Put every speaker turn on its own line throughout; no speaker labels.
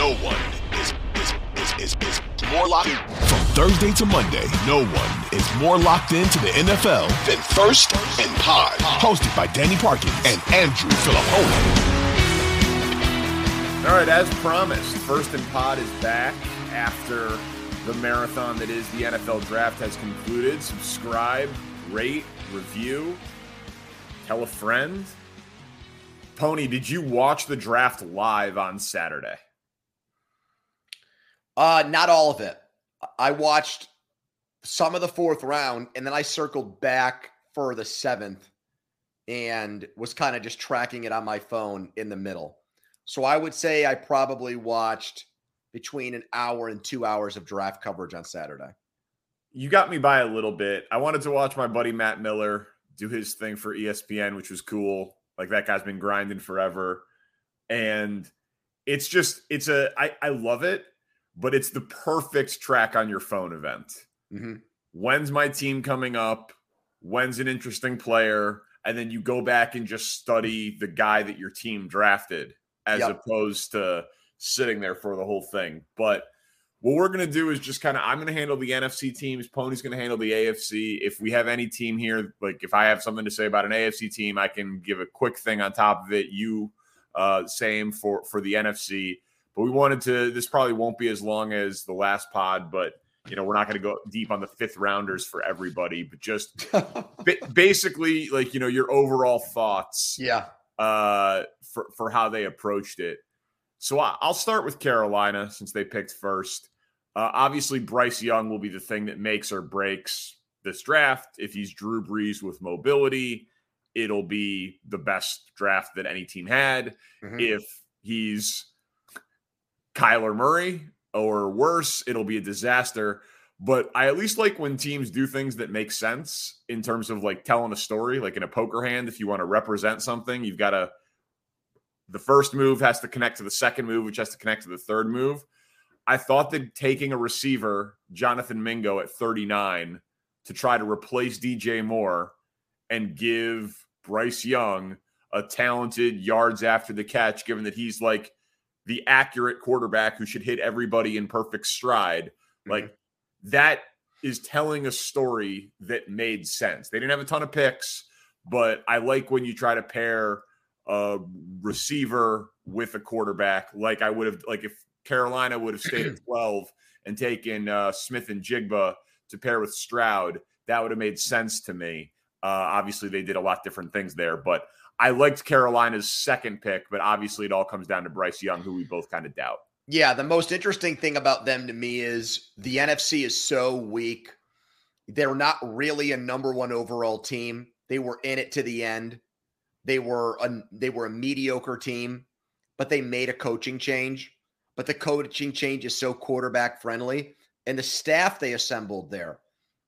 no one is is is is, is more locked from Thursday to Monday. No one is more locked into the NFL than First and Pod, hosted by Danny Parkins and Andrew Filippone.
All right, as promised, First and Pod is back after the marathon that is the NFL draft has concluded. Subscribe, rate, review, tell a friend. Pony, did you watch the draft live on Saturday?
Uh, not all of it. I watched some of the fourth round and then I circled back for the seventh and was kind of just tracking it on my phone in the middle. So I would say I probably watched between an hour and two hours of draft coverage on Saturday.
You got me by a little bit. I wanted to watch my buddy Matt Miller do his thing for ESPN, which was cool. Like that guy's been grinding forever. And it's just, it's a, I, I love it, but it's the perfect track on your phone event.
Mm-hmm.
When's my team coming up? When's an interesting player? And then you go back and just study the guy that your team drafted as yep. opposed to sitting there for the whole thing. But what we're going to do is just kind of I'm going to handle the NFC teams. Pony's going to handle the AFC. If we have any team here, like if I have something to say about an AFC team, I can give a quick thing on top of it. You uh, same for for the NFC. But we wanted to. This probably won't be as long as the last pod, but you know we're not going to go deep on the fifth rounders for everybody, but just basically like you know your overall thoughts.
Yeah.
Uh, for for how they approached it. So I'll start with Carolina since they picked first. Uh, obviously, Bryce Young will be the thing that makes or breaks this draft. If he's Drew Brees with mobility, it'll be the best draft that any team had. Mm-hmm. If he's Kyler Murray or worse, it'll be a disaster. But I at least like when teams do things that make sense in terms of like telling a story, like in a poker hand. If you want to represent something, you've got to the first move has to connect to the second move, which has to connect to the third move. I thought that taking a receiver, Jonathan Mingo at 39, to try to replace DJ Moore and give Bryce Young a talented yards after the catch, given that he's like the accurate quarterback who should hit everybody in perfect stride. Mm-hmm. Like that is telling a story that made sense. They didn't have a ton of picks, but I like when you try to pair a receiver with a quarterback, like I would have, like if Carolina would have stayed at 12 and taken uh, Smith-Njigba to pair with Stroud, that would have made sense to me. Uh, obviously, they did a lot different things there, but I liked Carolina's second pick, but obviously, it all comes down to Bryce Young, who we both kind of doubt.
Yeah, the most interesting thing about them to me is the NFC is so weak. They're not really a number one overall team. They were in it to the end. They were a, they were a mediocre team, but they made a coaching change. But the coaching change is so quarterback friendly, and the staff they assembled there.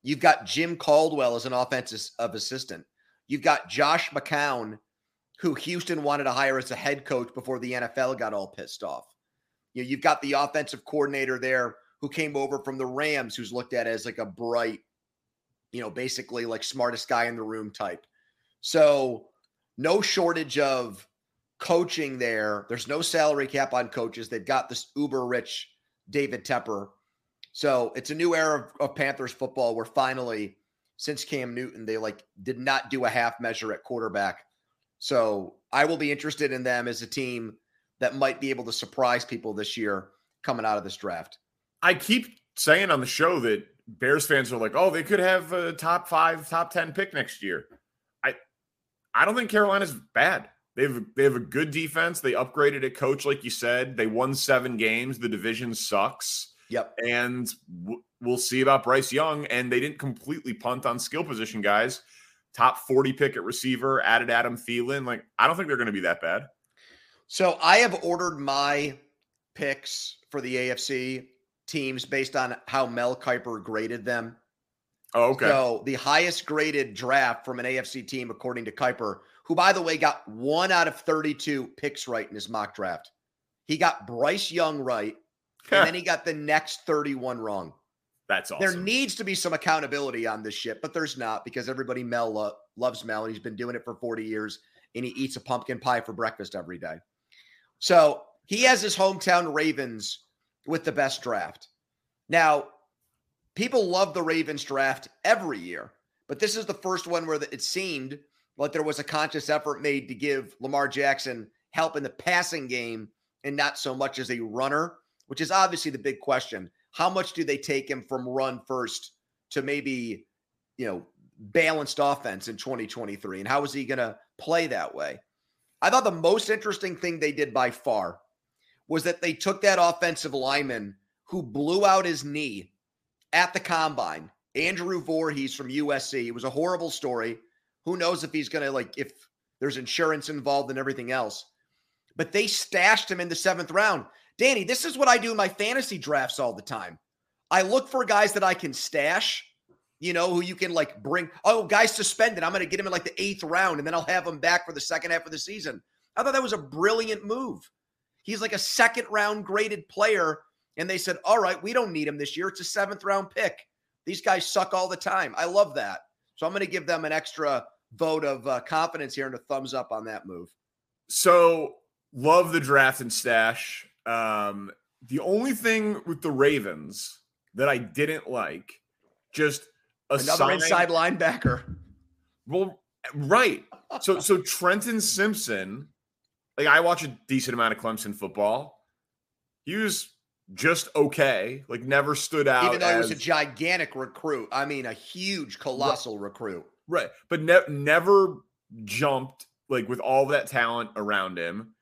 You've got Jim Caldwell as an offensive assistant. You've got Josh McCown, who Houston wanted to hire as a head coach before the NFL got all pissed off. You know, you've got the offensive coordinator there who came over from the Rams, who's looked at as like a bright, you know, basically like smartest guy in the room type. So no shortage of coaching there. There's no salary cap on coaches. They've got this uber rich David Tepper. So it's a new era of, of, Panthers football where finally, since Cam Newton, they like did not do a half measure at quarterback. So I will be interested in them as a team that might be able to surprise people this year coming out of this draft.
I keep saying on the show that Bears fans are like, oh, they could have a top five, top 10 pick next year. I I don't think Carolina's bad. They have they have a good defense. They upgraded a coach, like you said. They won seven games. The division sucks.
Yep.
And w- we'll see about Bryce Young. And they didn't completely punt on skill position guys. Top 40 pick at receiver, added Adam Thielen. Like, I don't think they're going to be that bad.
So I have ordered my picks for the AFC teams based on how Mel Kiper graded them.
Oh, okay.
So the highest graded draft from an AFC team, according to Kiper, who, by the way, got one out of 32 picks right in his mock draft. He got Bryce Young right, and then he got the next 31 wrong.
That's awesome.
There needs to be some accountability on this shit, but there's not because everybody Mel lo- loves Mel, and he's been doing it for 40 years, and he eats a pumpkin pie for breakfast every day. So He has his hometown Ravens with the best draft. Now, people love the Ravens draft every year, but this is the first one where it seemed like there was a conscious effort made to give Lamar Jackson help in the passing game and not so much as a runner, which is obviously the big question. How much do they take him from run first to maybe, you know, balanced offense in 2023? And how is he going to play that way? I thought the most interesting thing they did by far was that they took that offensive lineman who blew out his knee at the combine, Andrew Voorhees from USC. It was a horrible story. Who knows if he's going to, like, if there's insurance involved and everything else. But they stashed him in the seventh round. Danny, this is what I do in my fantasy drafts all the time. I look for guys that I can stash, you know, who you can like bring. Oh, guys suspended. I'm going to get him in like the eighth round and then I'll have him back for the second half of the season. I thought that was a brilliant move. He's like a second round graded player. And they said, all right, we don't need him this year. It's a seventh round pick. These guys suck all the time. I love that. So I'm going to give them an extra vote of uh, confidence here and a thumbs up on that move.
So love the draft and stash. Um, the only thing with the Ravens that I didn't like, just
another inside linebacker.
Well, right. So so Trenton Simpson, like I watch a decent amount of Clemson football. He was just okay, like never stood out.
Even though as, he was a gigantic recruit. I mean, a huge, colossal
right,
recruit.
Right. But ne- never jumped like with all that talent around him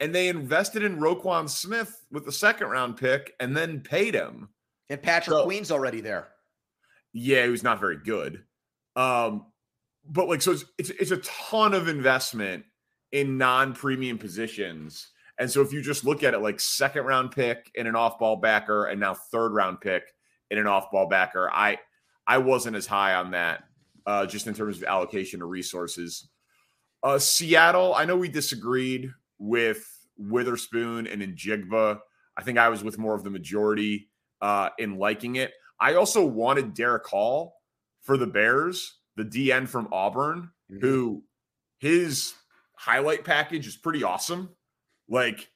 and they invested in Roquan Smith with the second round pick and then paid him.
And Patrick so, Queen's already there.
Yeah, he was not very good. Um, but like, so it's, it's, it's a ton of investment in non premium positions. And so if you just look at it like second round pick in an off ball backer and now third round pick in an off ball backer, I I wasn't as high on that uh, just in terms of allocation of resources. Uh, Seattle, I know we disagreed with Witherspoon and Njigba. I think I was with more of the majority uh, in liking it. I also wanted Derick Hall for the Bears, the DN from Auburn, mm-hmm. who his highlight package is pretty awesome. Like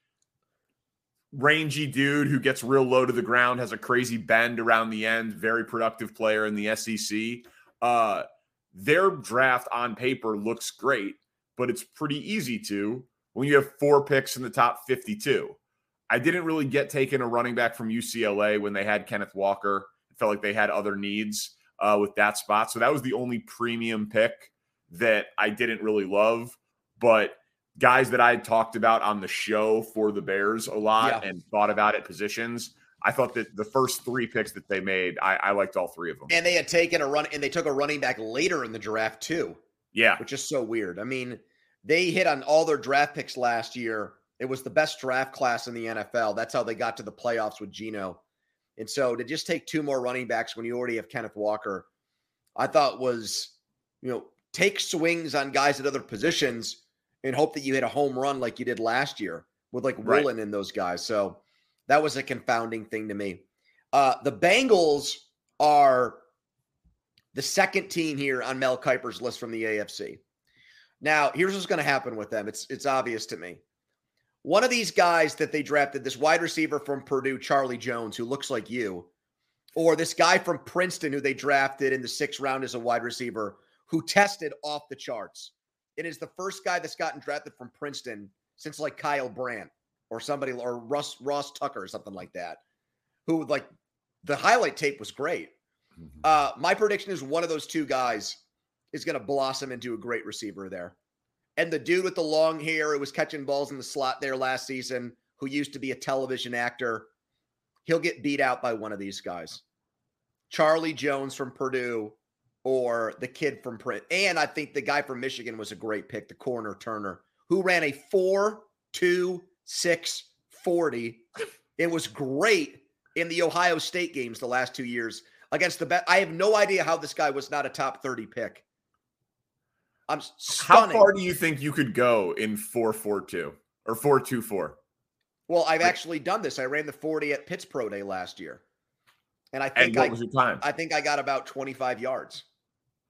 rangy dude who gets real low to the ground, has a crazy bend around the end, very productive player in the SEC. Uh, their draft on paper looks great, but it's pretty easy to when you have four picks in the top 52. I didn't really get taken a running back from UCLA when they had Kenneth Walker. It felt like they had other needs uh, with that spot. So that was the only premium pick that I didn't really love. But guys that I had talked about on the show for the Bears a lot yeah. and thought about at positions, I thought that the first three picks that they made, I, I liked all three of them.
And they had taken a run, and they took a running back later in the draft too.
Yeah,
which is so weird. I mean, they hit on all their draft picks last year. It was the best draft class in the NFL. That's how they got to the playoffs with Geno. And so to just take two more running backs when you already have Kenneth Walker, I thought was, you know, take swings on guys at other positions and hope that you hit a home run like you did last year with like right. Woolen and those guys. So that was a confounding thing to me. Uh, the Bengals are the second team here on Mel Kiper's list from the AFC. Now, here's what's going to happen with them. It's it's obvious to me. One of these guys that they drafted, this wide receiver from Purdue, Charlie Jones, who looks like you, or this guy from Princeton who they drafted in the sixth round as a wide receiver, who tested off the charts. It is the first guy that's gotten drafted from Princeton since like Kyle Brandt or somebody or Russ Ross Tucker or something like that. Who like the highlight tape was great. Mm-hmm. Uh, my prediction is one of those two guys is going to blossom into a great receiver there. And the dude with the long hair who was catching balls in the slot there last season, who used to be a television actor, he'll get beat out by one of these guys. Charlie Jones from Purdue or the kid from Print. And I think the guy from Michigan was a great pick, the corner Turner, who ran a 4 2 6 40. It was great in the Ohio State games the last two years against the best. I have no idea how this guy was not a top 30 pick. I'm stunning.
How far do you think you could go in 442 or 424?
Well, I've actually done this. I ran the 40 at Pitts Pro Day last year. And I think
and
I,
was your time?
I think I got about 25 yards.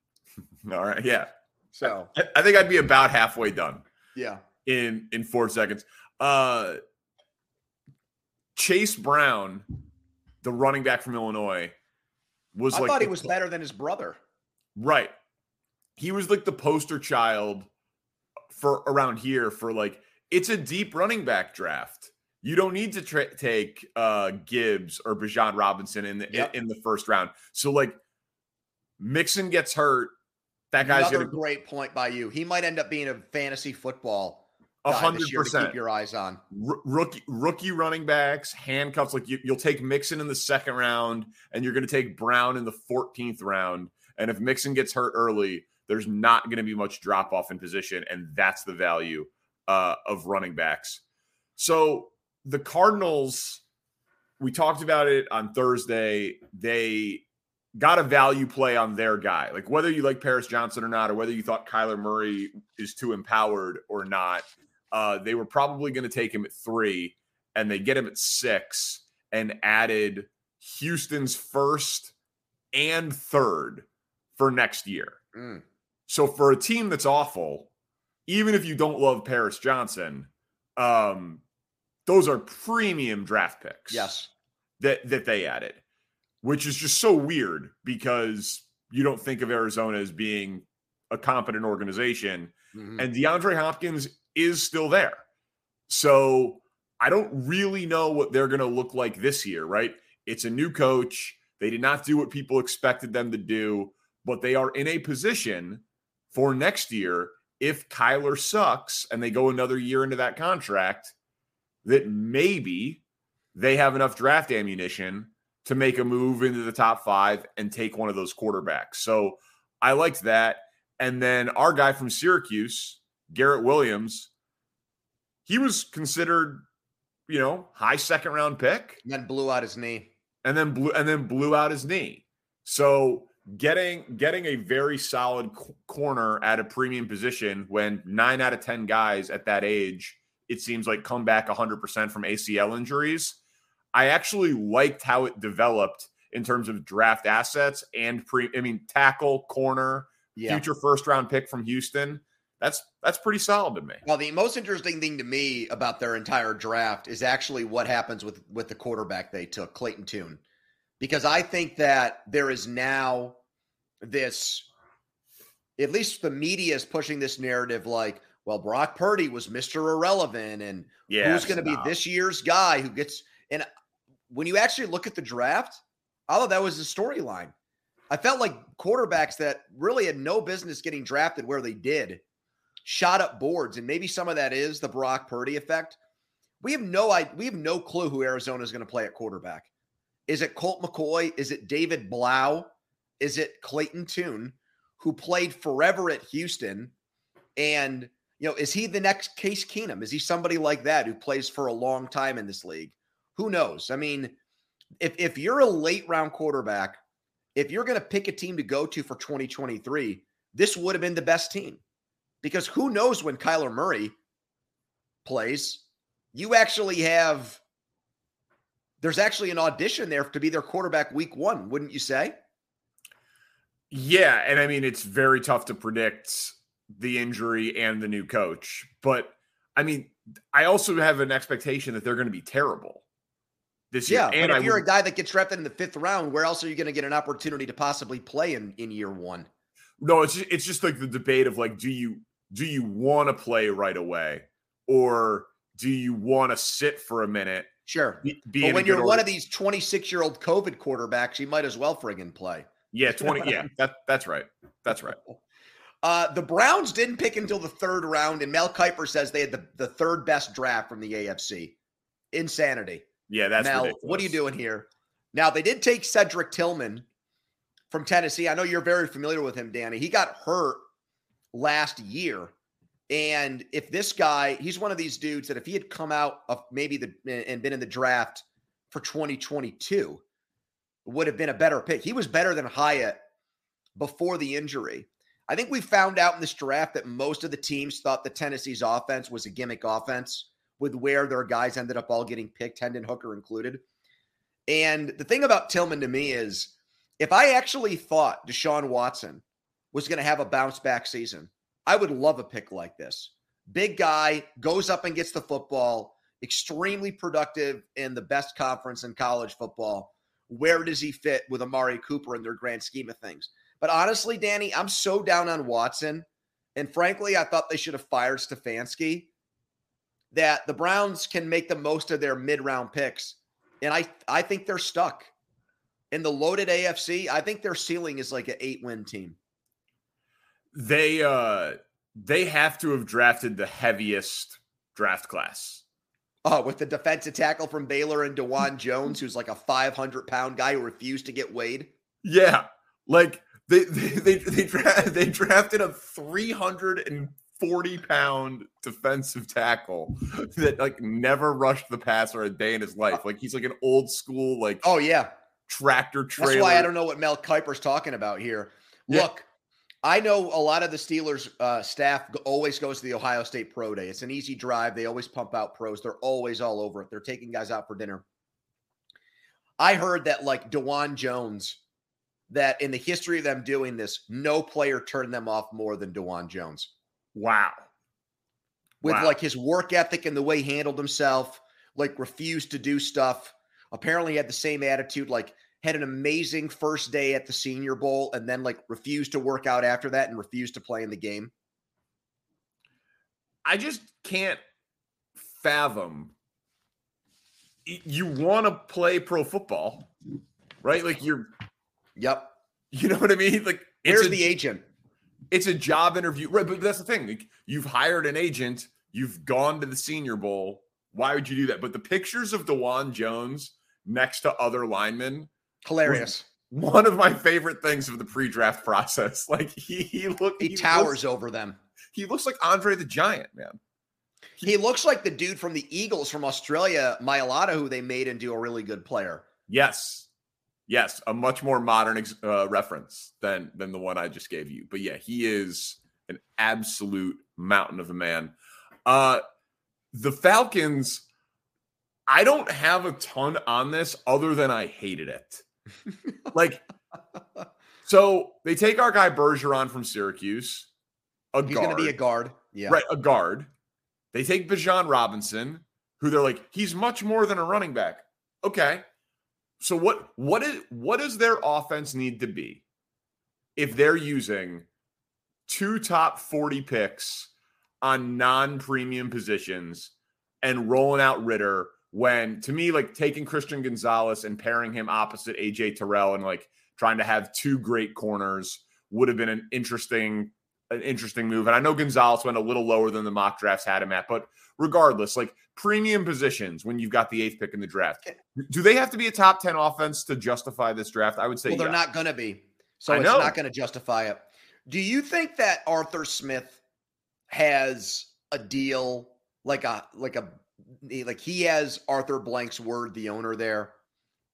All right. Yeah.
So
I, I, think I'd be about halfway done.
Yeah.
In in four seconds. Uh Chase Brown, the running back from Illinois, was
I
like
thought he was better than his brother.
right. He was like the poster child for around here for like it's a deep running back draft. You don't need to tra- take uh Gibbs or Bijan Robinson in the
Yep.
in the first round. So like Mixon gets hurt, that guy's
Another
gonna
great point by you. He might end up being a fantasy football
a hundred
to keep
percent.
your eyes on.
R- rookie rookie running backs, handcuffs. Like you, you'll take Mixon in the second round, and you're going to take Brown in the 14th round. And if Mixon gets hurt early, there's not going to be much drop off in position, and that's the value uh, of running backs. So the Cardinals, we talked about it on Thursday. They got a value play on their guy. Like whether you like Paris Johnson or not, or whether you thought Kyler Murray is too empowered or not, uh, they were probably going to take him at three, and they get him at six, and added Houston's first and third for next year.
Mm.
So for a team that's awful, even if you don't love Paris Johnson, um, those are premium draft picks.
Yes.
that that they added, which is just so weird because you don't think of Arizona as being a competent organization,
Mhm.
and DeAndre Hopkins is still there. So I don't really know what they're going to look like this year, right? It's a new coach. They did not do what people expected them to do, but they are in a position for next year if Kyler sucks and they go another year into that contract that maybe they have enough draft ammunition to make a move into the top five and take one of those quarterbacks. So I liked that. And then our guy from Syracuse, Garrett Williams, he was considered, you know, high second round pick
And then blew out his knee.
and then blew and then blew out his knee. So getting getting a very solid c- corner at a premium position when 9 out of 10 guys at that age it seems like come back 100% from ACL injuries. I actually liked how it developed in terms of draft assets and pre I mean tackle, corner,
Yeah.
future first round pick from Houston. That's that's pretty solid to me.
Well, the most interesting thing to me about their entire draft is actually what happens with with the quarterback they took, Clayton Tune, because I think that there is now this, at least the media is pushing this narrative like, well, Brock Purdy was Mister Irrelevant, and who's going to be this year's guy who gets. And when you actually look at the draft, I thought that was the storyline. I felt like quarterbacks that really had no business getting drafted where they did shot up boards, and maybe some of that is the Brock Purdy effect. We have no we have no clue who Arizona is going to play at quarterback. Is it Colt McCoy? Is it David Blough? Is it Clayton Tune, who played forever at Houston? And you know, is he the next Case Keenum? Is he somebody like that who plays for a long time in this league? Who knows? I mean, if if you're a late round quarterback, if you're going to pick a team to go to for 2023, this would have been the best team. Because who knows when Kyler Murray plays? You actually have there's actually an audition there to be their quarterback week 1, wouldn't you say?
Yeah, and I mean it's very tough to predict the injury and the new coach, but I mean I also have an expectation that they're going to be terrible this year.
Yeah,
and
but
I
if you're
would-
a guy that gets drafted in the 5th round, where else are you going to get an opportunity to possibly play in in year 1?
no, it's just, it's just like the debate of like, do you do you want to play right away, or do you want to sit for a minute?
Sure.
Be, be
But when you're one of these 26 year old COVID quarterbacks, you might as well friggin' play.
yeah, twenty, yeah, that that's right, that's right.
Uh, the Browns didn't pick until the third round, and Mel Kiper says they had the, the third best draft from the AFC. Insanity.
Yeah, that's
Mel,
ridiculous.
what are you doing here? Now, they did take Cedric Tillman from Tennessee. I know you're very familiar with him, Danny. He got hurt last year. And if this guy, he's one of these dudes that if he had come out of maybe the and been in the draft for 2022, would have been a better pick. He was better than Hyatt before the injury. I think we found out in this draft that most of the teams thought the Tennessee's offense was a gimmick offense with where their guys ended up all getting picked, Hendon Hooker included. And the thing about Tillman to me is if I actually thought Deshaun Watson was going to have a bounce back season, I would love a pick like this. Big guy goes up and gets the football, extremely productive in the best conference in college football. Where does he fit with Amari Cooper in their grand scheme of things? But honestly, Danny, I'm so down on Watson. And frankly, I thought they should have fired Stefanski. That the Browns can make the most of their mid-round picks. And I I think they're stuck. In the loaded AFC, I think their ceiling is like an eight-win team.
They uh they have to have drafted the heaviest draft class.
Oh, with the defensive tackle from Baylor and Dawand Jones, who's like a 500 pound guy who refused to get weighed.
Yeah. Like they they they, they, dra- they drafted a 340 pound defensive tackle that like never rushed the passer a day in his life. Like he's like an old school like
oh yeah
tractor trailer.
That's why I don't know what Mel Kiper's talking about here. Look, I know a lot of the Steelers uh, staff always goes to the Ohio State Pro Day. It's an easy drive. They always pump out pros. They're always all over it. They're taking guys out for dinner. I heard that like Dawand Jones that in the history of them doing this, no player turned them off more than Dawand Jones.
Wow.
With
wow.
like his work ethic and the way he handled himself, like refused to do stuff. Apparently had the same attitude, like had an amazing first day at the Senior Bowl and then like refused to work out after that and refused to play in the game.
I just can't fathom you want to play pro football, right? Like you're
Yep.
You know what I mean? Like,
where's the agent?
It's a job interview, right? But that's the thing. Like, you've hired an agent. You've gone to the Senior Bowl. Why would you do that? But the pictures of Dawand Jones next to other linemen,
hilarious.
One of my favorite things of the pre-draft process. Like he he look
he,
he
towers
looks,
over them.
He looks like Andre the Giant, man.
He, he looks like the dude from the Eagles from Australia, Mailata, who they made into a really good player.
Yes, yes, a much more modern uh, reference than than the one I just gave you. But yeah, he is an absolute mountain of a man. Uh, the Falcons, I don't have a ton on this other than I hated it. Like, so they take our guy Bergeron from Syracuse.
A He's going to be a guard. Yeah.
Right. A guard. They take Bijan Robinson, who they're like, he's much more than a running back. Okay. So what what is what does their offense need to be if they're using two top 40 picks on non-premium positions and rolling out Ridder when to me like taking Christian Gonzalez and pairing him opposite AJ Terrell and like trying to have two great corners would have been an interesting an interesting move. And I know Gonzalez went a little lower than the mock drafts had him at, but regardless, like premium positions when you've got the eighth pick in the draft, do they have to be a top 10 offense to justify this draft? I would say
well, they're
yeah.
not going to be. So I it's know. not going to justify it. Do you think that Arthur Smith has a deal like a like a like he has Arthur Blank's word, the owner there,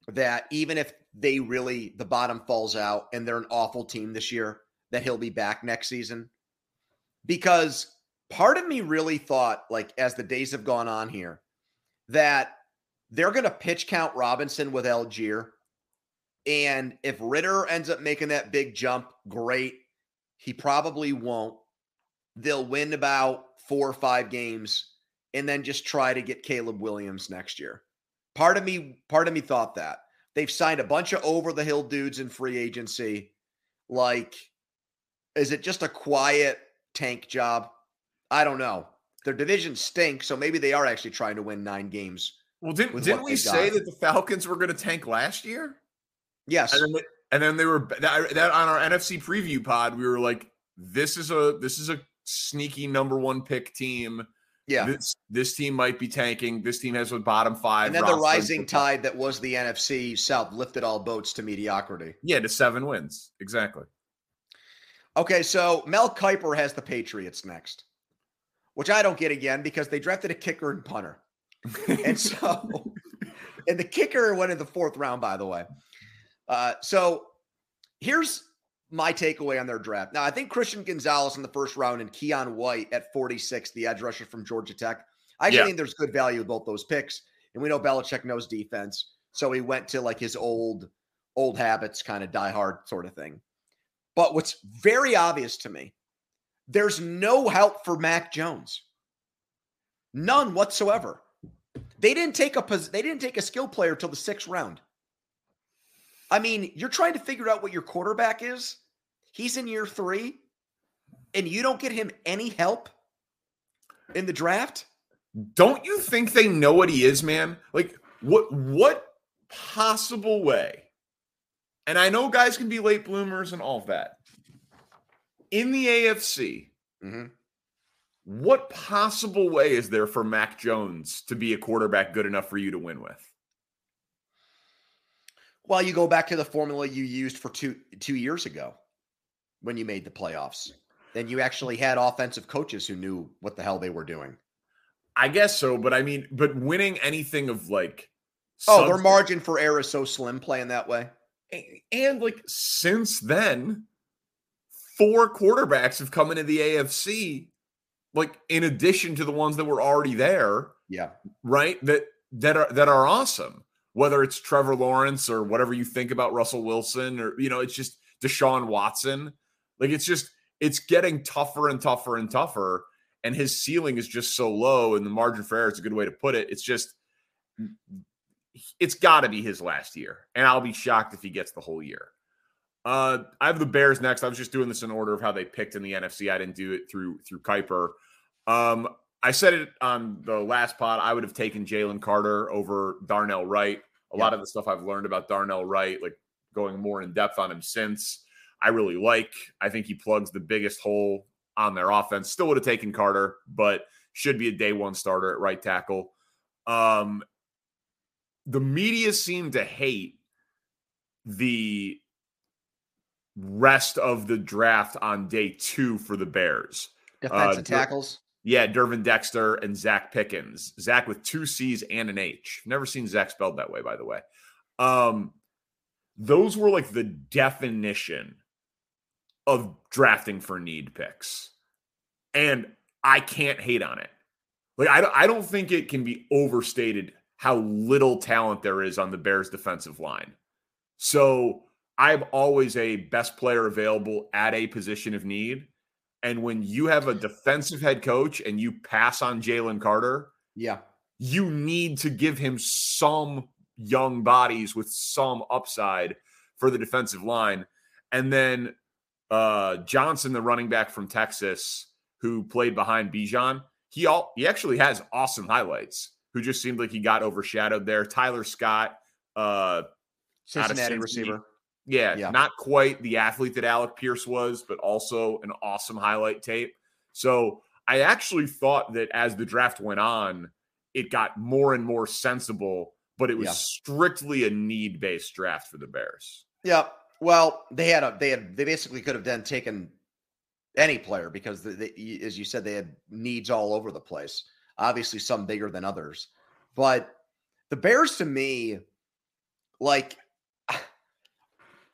that even if they really the bottom falls out and they're an awful team this year, that he'll be back next season? Because part of me really thought, like, as the days have gone on here, that they're going to pitch count Robinson with Allgeier. And if Ridder ends up making that big jump, great. He probably won't. They'll win about four or five games and then just try to get Caleb Williams next year. Part of me, part of me thought that. They've signed a bunch of over the hill dudes in free agency. Like, is it just a quiet tank job? I don't know. Their division stinks, so maybe they are actually trying to win nine games.
Well, didn't didn't we say that the Falcons were going to tank last year?
Yes,
and then, they, and then they were that, that on our NFC preview pod. We were like, "This is a this is a sneaky number one pick team."
Yeah,
this this team might be tanking. This team has a bottom five.
And then the rising tide that was the NFC South lifted all boats to mediocrity.
Yeah, to seven wins exactly.
Okay, so Mel Kiper has the Patriots next, which I don't get again because they drafted a kicker and punter. and so, and the kicker went in the fourth round, by the way. Uh, so here's my takeaway on their draft. Now, I think Christian Gonzalez in the first round and Keion White at 46, the edge rusher from Georgia Tech. I yeah. think there's good value with both those picks. And we know Belichick knows defense. So he went to like his old, old habits, kind of die hard sort of thing. But what's very obvious to me, there's no help for Mac Jones. None whatsoever. They didn't take a they didn't take a skill player till the sixth round. I mean, you're trying to figure out what your quarterback is. He's in year three, and you don't get him any help in the draft.
Don't you think they know what he is, man? Like, what what possible way? And I know guys can be late bloomers and all that. In the AFC, mm-hmm. what possible way is there for Mac Jones to be a quarterback good enough for you to win with?
Well, you go back to the formula you used for two two years ago when you made the playoffs. Then you actually had offensive coaches who knew what the hell they were doing.
I guess so, but I mean, but winning anything of like
Oh, their margin for error is so slim playing that way.
And, and like since then, four quarterbacks have come into the AFC, like in addition to the ones that were already there.
Yeah.
Right. That that are that are awesome whether it's Trevor Lawrence or whatever you think about Russell Wilson or you know it's just Deshaun Watson like it's just it's getting tougher and tougher and tougher and his ceiling is just so low and the margin for error is a good way to put it it's just it's got to be his last year and I'll be shocked if he gets the whole year uh, I have the Bears next. I was just doing this in order of how they picked in the NFC. I didn't do it through through Kiper. Um, I said it on the last pod. I would have taken Jalen Carter over Darnell Wright. A yeah. lot of the stuff I've learned about Darnell Wright, like going more in depth on him since, I really like. I think he plugs the biggest hole on their offense. Still would have taken Carter, but should be a day one starter at right tackle. Um, the media seemed to hate the rest of the draft on day two for the Bears.
Defensive uh, tackles.
Yeah, Gervon Dexter and Zacch Pickens. Zach with two C's and an H. Never seen Zach spelled that way, by the way. Um, those were like the definition of drafting for need picks. And I can't hate on it. Like, I, I don't think it can be overstated how little talent there is on the Bears defensive line. So I'm always a best player available at a position of need. And when you have a defensive head coach and you pass on Jalen Carter,
yeah,
you need to give him some young bodies with some upside for the defensive line. And then uh, Johnson, the running back from Texas, who played behind Bijan, he all he actually has awesome highlights. Who just seemed like he got overshadowed there. Tyler Scott, uh,
Cincinnati receiver.
Yeah, yeah, not quite the athlete that Alec Pierce was, but also an awesome highlight tape. So I actually thought that as the draft went on, it got more and more sensible, but it was yeah. strictly a need based draft for the Bears.
Yeah. Well, they had a they had they basically could have then taken any player because they, they, as you said they had needs all over the place. Obviously, some bigger than others, but the Bears to me, like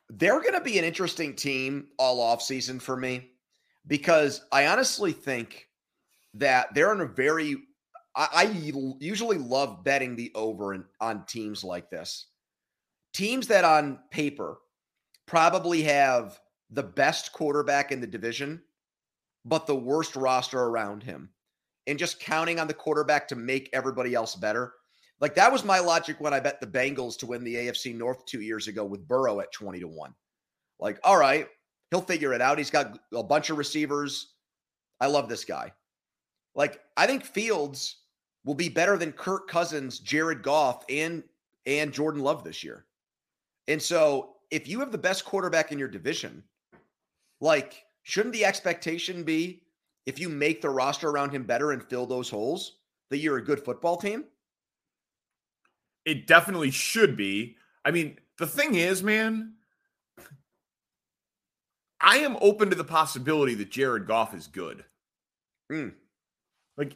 they're going to be an interesting team all off season for me because I honestly think that they're in a very I, I usually love betting the over in, on teams like this. Teams that on paper probably have the best quarterback in the division, but the worst roster around him. And just counting on the quarterback to make everybody else better. Like that was my logic when I bet the Bengals to win the AFC North two years ago with Burrow at 20 to 1. Like, all right, he'll figure it out. He's got a bunch of receivers. I love this guy. Like, I think Fields will be better than Kirk Cousins, Jared Goff, and and Jordan Love this year. And so if you have the best quarterback in your division, like, shouldn't the expectation be if you make the roster around him better and fill those holes, that you're a good football team?
It definitely should be. I mean, the thing is, man, I am open to the possibility that Jared Goff is good.
Mm.
Like,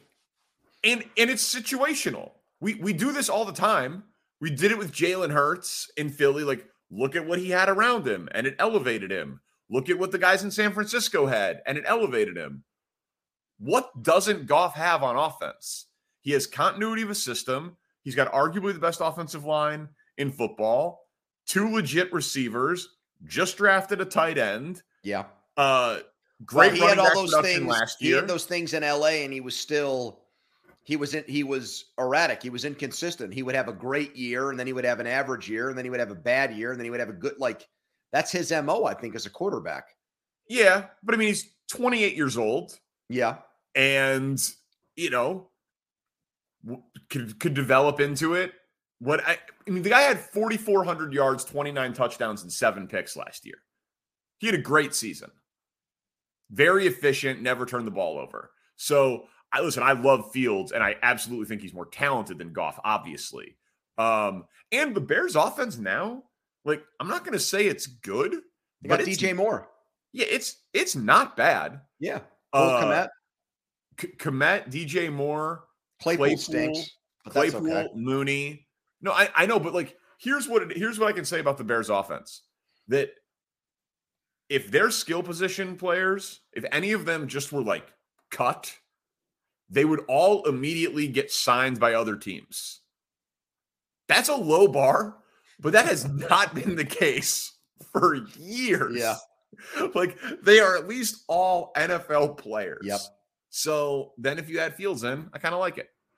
and and it's situational. We we do this all the time. We did it with Jalen Hurts in Philly. Like, look at what he had around him, and it elevated him. Look at what the guys in San Francisco had, and it elevated him. What doesn't Goff have on offense? He has continuity of a system. He's got arguably the best offensive line in football, two legit receivers, just drafted a tight end.
Yeah.
Uh great well, he had all those things last year.
He had those things in LA and he was still he was in, he was erratic. He was inconsistent. He would have a great year, and then he would have an average year, and then he would have a bad year, and then he would have a good like. That's his mo, I think, as a quarterback.
Yeah, but I mean, he's 28 years old.
Yeah,
and you know, could could develop into it. What I, I mean, the guy had 4,400 yards, 29 touchdowns, and seven picks last year. He had a great season. Very efficient, never turned the ball over. So I listen, I love Fields, and I absolutely think he's more talented than Goff, obviously. Um, and the Bears offense now, like, I'm not gonna say it's good.
They got DJ Moore.
Yeah, it's it's not bad.
Yeah. Uh, Kmet.
K- Kmet, DJ Moore,
Claypool, Claypool stinks.
Claypool, okay. Mooney. No, I, I know, but like here's what it, here's what I can say about the Bears offense. That if their skill position players, if any of them just were like cut, they would all immediately get signed by other teams. That's a low bar, but that has not been the case for years.
Yeah.
Like they are at least all NFL players.
Yep.
So then if you add Fields in, I kind of like it.